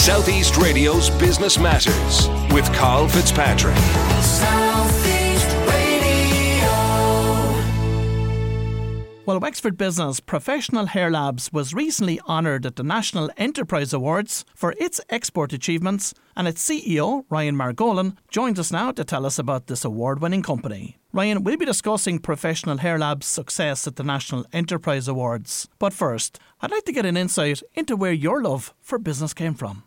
Southeast Radio's Business Matters with Carl Fitzpatrick. Well, Wexford Business Professional Hair Labs was recently honoured at the National Enterprise Awards for its export achievements, and its CEO, Ryan Margolin, joins us now to tell us about this award winning company. Ryan, we'll be discussing Professional Hair Labs' success at the National Enterprise Awards. But first, I'd like to get an insight into where your love for business came from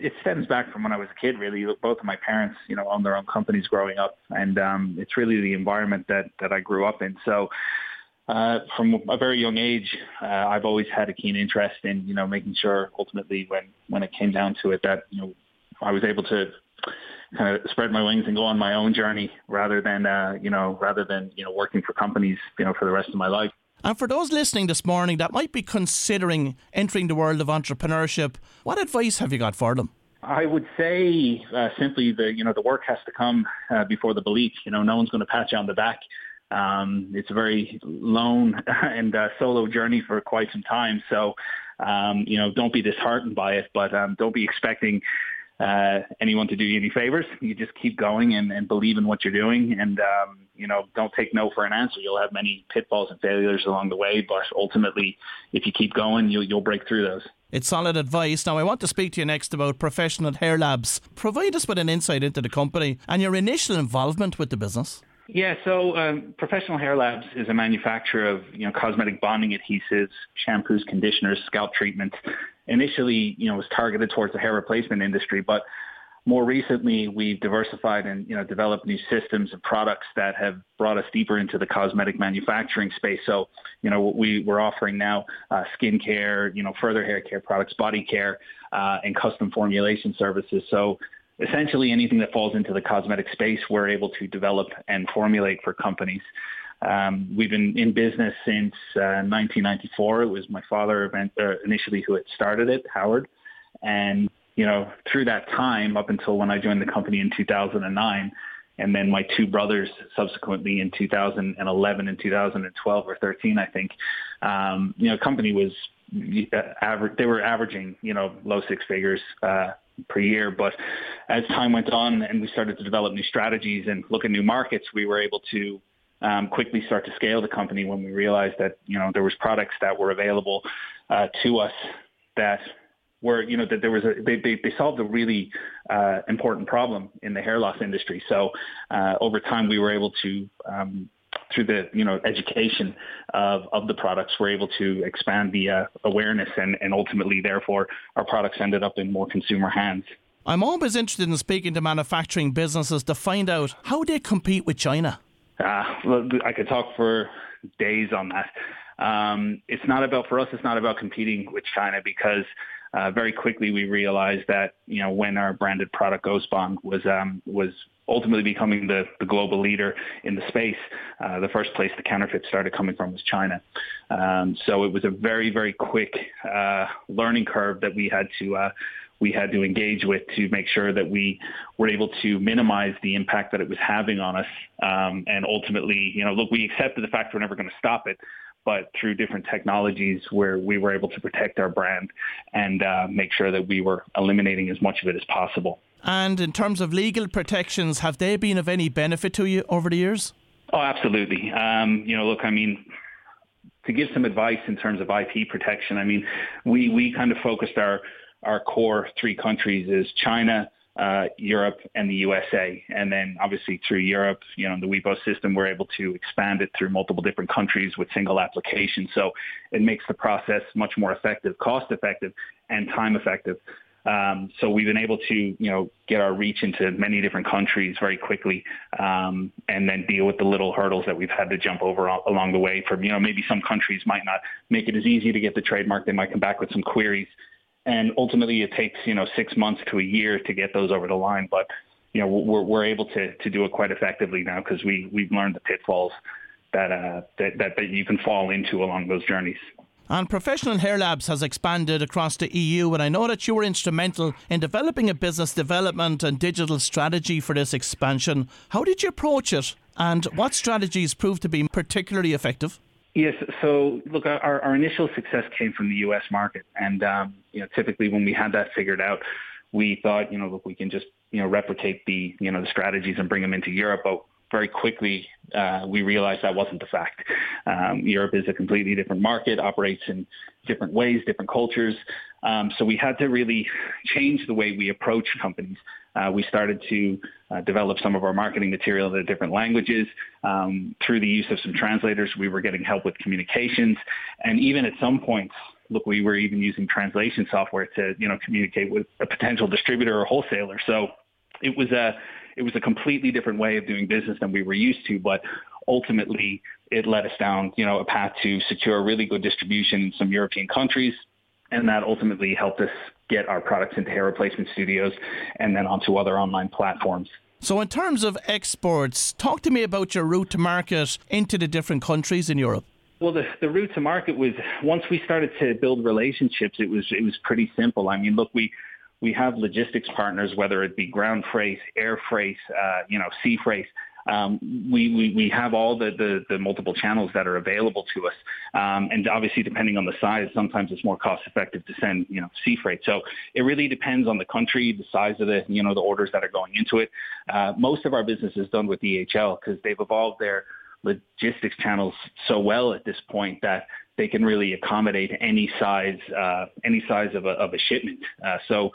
it stems back from when I was a kid. Really, both of my parents, you know, owned their own companies growing up, and um, it's really the environment that that I grew up in. So, uh, from a very young age, uh, I've always had a keen interest in, you know, making sure ultimately when, when it came down to it that, you know, I was able to kind of spread my wings and go on my own journey rather than, uh, you know, rather than, you know, working for companies, you know, for the rest of my life. And for those listening this morning that might be considering entering the world of entrepreneurship, what advice have you got for them? I would say uh, simply the you know the work has to come uh, before the belief. You know, no one's going to pat you on the back. Um, it's a very lone and uh, solo journey for quite some time. So, um, you know, don't be disheartened by it, but um, don't be expecting uh, anyone to do you any favors. You just keep going and, and believe in what you're doing, and um, you know, don't take no for an answer. You'll have many pitfalls and failures along the way, but ultimately, if you keep going, you'll you'll break through those. It's solid advice. Now, I want to speak to you next about Professional Hair Labs. Provide us with an insight into the company and your initial involvement with the business. Yeah, so um, Professional Hair Labs is a manufacturer of you know cosmetic bonding adhesives, shampoos, conditioners, scalp treatments. Initially, you know, was targeted towards the hair replacement industry, but more recently we've diversified and you know developed new systems and products that have brought us deeper into the cosmetic manufacturing space. So you know we we're offering now uh, skin care, you know further hair care products, body care, uh, and custom formulation services. So essentially anything that falls into the cosmetic space, we're able to develop and formulate for companies. Um, we've been in business since uh, 1994. It was my father event, uh, initially who had started it, Howard. And, you know, through that time, up until when I joined the company in 2009, and then my two brothers subsequently in 2011 and 2012 or 13, I think, um, you know, company was uh, they were averaging, you know, low six figures, uh, per year. But as time went on and we started to develop new strategies and look at new markets, we were able to um, quickly start to scale the company when we realized that you know there was products that were available uh, to us that were you know that there was a they they, they solved a really uh, important problem in the hair loss industry. So uh, over time we were able to um, through the you know education of, of the products, we're able to expand the uh, awareness and, and ultimately, therefore, our products ended up in more consumer hands. I'm always interested in speaking to manufacturing businesses to find out how they compete with China. Uh, I could talk for days on that. Um, it's not about for us. It's not about competing with China because uh, very quickly we realized that you know when our branded product Ghost Bond was um, was ultimately becoming the, the global leader in the space, uh, the first place the counterfeit started coming from was China. Um, so it was a very very quick uh, learning curve that we had to. We had to engage with to make sure that we were able to minimize the impact that it was having on us. Um, and ultimately, you know, look, we accepted the fact we're never going to stop it, but through different technologies where we were able to protect our brand and uh, make sure that we were eliminating as much of it as possible. And in terms of legal protections, have they been of any benefit to you over the years? Oh, absolutely. Um, you know, look, I mean, to give some advice in terms of IP protection, I mean, we, we kind of focused our, our core three countries is China, uh, Europe and the USA. And then obviously through Europe, you know, the WIPO system, we're able to expand it through multiple different countries with single applications. So it makes the process much more effective, cost effective, and time effective. Um, so we've been able to, you know, get our reach into many different countries very quickly, um, and then deal with the little hurdles that we've had to jump over along the way. From you know, maybe some countries might not make it as easy to get the trademark; they might come back with some queries and ultimately it takes you know six months to a year to get those over the line. But you know we're we're able to to do it quite effectively now because we we've learned the pitfalls that uh that, that that you can fall into along those journeys. And Professional Hair Labs has expanded across the EU, and I know that you were instrumental in developing a business development and digital strategy for this expansion. How did you approach it, and what strategies proved to be particularly effective? Yes. So look, our, our initial success came from the U.S. market, and um, you know, typically when we had that figured out, we thought, you know, look, we can just, you know, replicate the, you know, the strategies and bring them into Europe. But very quickly, uh, we realized that wasn't the fact. Um, Europe is a completely different market, operates in different ways, different cultures. Um, so we had to really change the way we approach companies. Uh, we started to uh, develop some of our marketing material in different languages. Um, through the use of some translators, we were getting help with communications. And even at some points, look, we were even using translation software to, you know, communicate with a potential distributor or wholesaler. So it was a, it was a completely different way of doing business than we were used to, but ultimately it led us down, you know, a path to secure really good distribution in some European countries. And that ultimately helped us get our products into hair replacement studios and then onto other online platforms. So, in terms of exports, talk to me about your route to market into the different countries in Europe. Well, the, the route to market was once we started to build relationships, it was it was pretty simple. I mean, look, we we have logistics partners, whether it be ground freight, air freight, uh, you know, sea freight. Um, we, we, we have all the, the, the, multiple channels that are available to us. Um, and obviously, depending on the size, sometimes it's more cost effective to send, you know, sea freight. So it really depends on the country, the size of the, you know, the orders that are going into it. Uh, most of our business is done with DHL because they've evolved their logistics channels so well at this point that they can really accommodate any size uh, any size of a, of a shipment. Uh, so,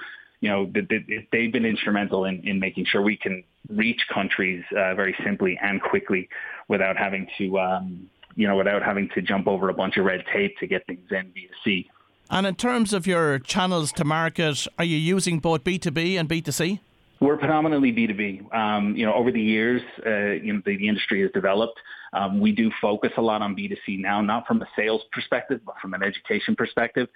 you know, they, have been instrumental in, in making sure we can reach countries uh, very simply and quickly without having to, um, you know, without having to jump over a bunch of red tape to get things in via sea. And in terms of your channels to market, are you using both B2B and B2C? We're predominantly B2B. Um, you know, over the years, uh, you know, the, the, industry has developed. Um, we do focus a lot on B2C now, not from a sales perspective, but from an education perspective.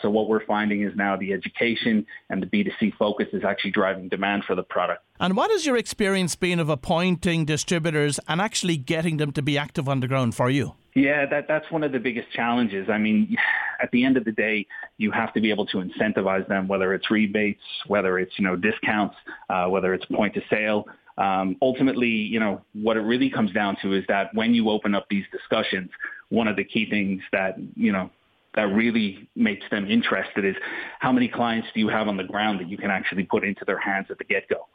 So what we're finding is now the education and the B2C focus is actually driving demand for the product. And what has your experience been of appointing distributors and actually getting them to be active on the ground for you? Yeah, that, that's one of the biggest challenges. I mean, at the end of the day, you have to be able to incentivize them, whether it's rebates, whether it's, you know, discounts, uh, whether it's point of sale. Um, ultimately, you know, what it really comes down to is that when you open up these discussions, one of the key things that, you know, that really makes them interested is how many clients do you have on the ground that you can actually put into their hands at the get-go?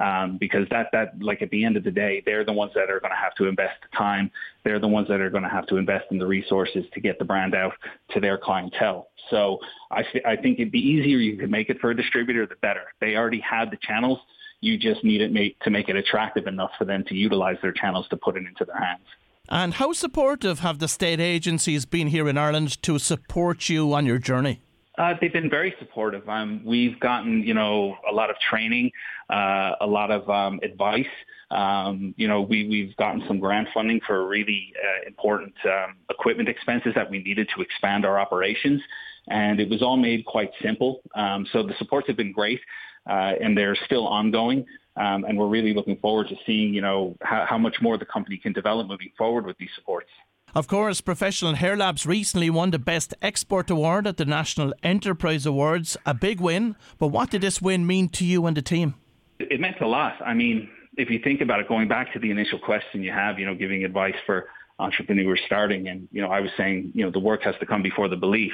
Um, because that that like at the end of the day, they're the ones that are going to have to invest the time. They're the ones that are going to have to invest in the resources to get the brand out to their clientele. So I th- I think it'd be easier you could make it for a distributor, the better. They already have the channels. You just need it make, to make it attractive enough for them to utilize their channels to put it into their hands. And how supportive have the state agencies been here in Ireland to support you on your journey? Uh, they've been very supportive. Um, we've gotten, you know, a lot of training, uh, a lot of um, advice. Um, you know, we, we've gotten some grant funding for really uh, important um, equipment expenses that we needed to expand our operations. And it was all made quite simple. Um, so the supports have been great, uh, and they're still ongoing. Um, and we're really looking forward to seeing, you know, how, how much more the company can develop moving forward with these supports. Of course, Professional Hair Labs recently won the Best Export Award at the National Enterprise Awards. A big win, but what did this win mean to you and the team? It meant a lot. I mean, if you think about it, going back to the initial question you have, you know, giving advice for entrepreneurs starting and, you know, I was saying, you know, the work has to come before the belief.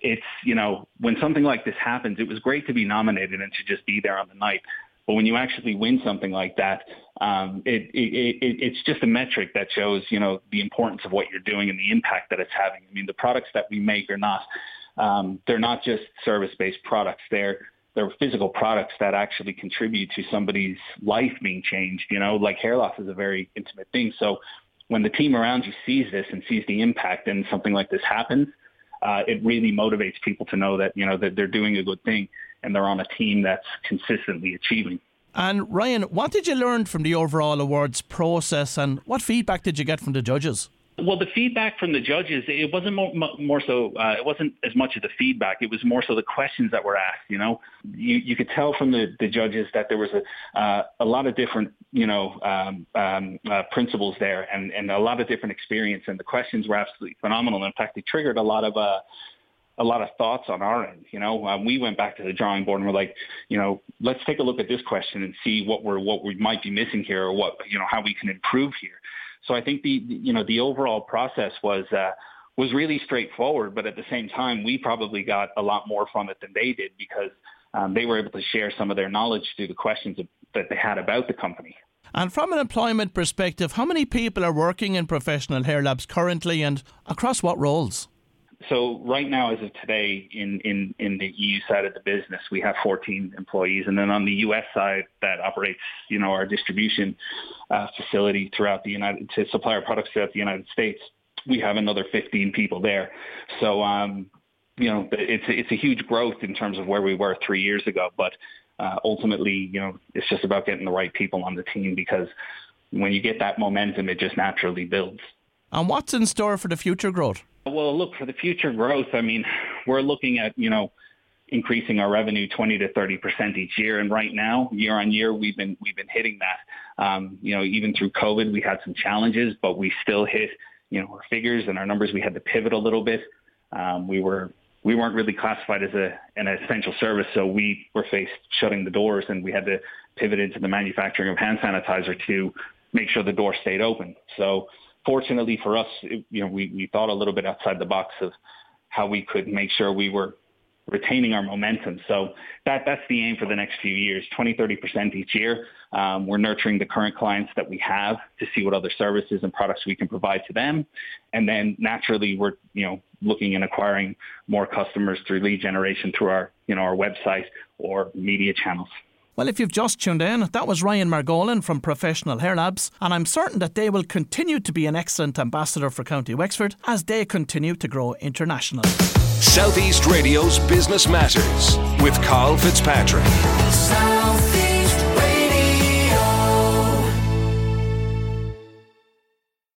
It's, you know, when something like this happens, it was great to be nominated and to just be there on the night. But when you actually win something like that, um, it, it, it, it's just a metric that shows, you know, the importance of what you're doing and the impact that it's having. I mean, the products that we make are not, um, they're not just service-based products. They're they're physical products that actually contribute to somebody's life being changed. You know, like hair loss is a very intimate thing. So when the team around you sees this and sees the impact and something like this happens, uh, it really motivates people to know that you know that they're doing a good thing and they're on a team that's consistently achieving. And Ryan, what did you learn from the overall awards process and what feedback did you get from the judges? Well, the feedback from the judges, it wasn't more, more so, uh, it wasn't as much of the feedback. It was more so the questions that were asked, you know. You, you could tell from the, the judges that there was a, uh, a lot of different, you know, um, um, uh, principles there and, and a lot of different experience. And the questions were absolutely phenomenal. In fact, they triggered a lot of, uh, a lot of thoughts on our end. You know, um, we went back to the drawing board and we're like, you know, let's take a look at this question and see what we're what we might be missing here or what you know how we can improve here. So I think the you know the overall process was uh, was really straightforward, but at the same time, we probably got a lot more from it than they did because um, they were able to share some of their knowledge through the questions that they had about the company. And from an employment perspective, how many people are working in professional hair labs currently and across what roles? So right now, as of today, in, in, in the EU side of the business, we have 14 employees. And then on the US side that operates, you know, our distribution uh, facility throughout the United, to supply our products throughout the United States, we have another 15 people there. So, um, you know, it's, it's a huge growth in terms of where we were three years ago. But uh, ultimately, you know, it's just about getting the right people on the team because when you get that momentum, it just naturally builds. And what's in store for the future growth? Well, look, for the future growth, I mean, we're looking at, you know, increasing our revenue 20 to 30 percent each year. And right now, year on year, we've been we've been hitting that. Um, you know, even through COVID, we had some challenges, but we still hit you know our figures and our numbers. We had to pivot a little bit. Um, we were we weren't really classified as a an essential service, so we were faced shutting the doors, and we had to pivot into the manufacturing of hand sanitizer to make sure the door stayed open. So fortunately for us, it, you know, we, we thought a little bit outside the box of how we could make sure we were retaining our momentum. So that that's the aim for the next few years, 20, 30% each year. Um, we're nurturing the current clients that we have to see what other services and products we can provide to them. And then naturally we're, you know, looking and acquiring more customers through lead generation through our, you know, our website or media channels. Well, if you've just tuned in, that was Ryan Margolin from Professional Hair Labs, and I'm certain that they will continue to be an excellent ambassador for County Wexford as they continue to grow internationally. Southeast Radio's Business Matters with Carl Fitzpatrick. South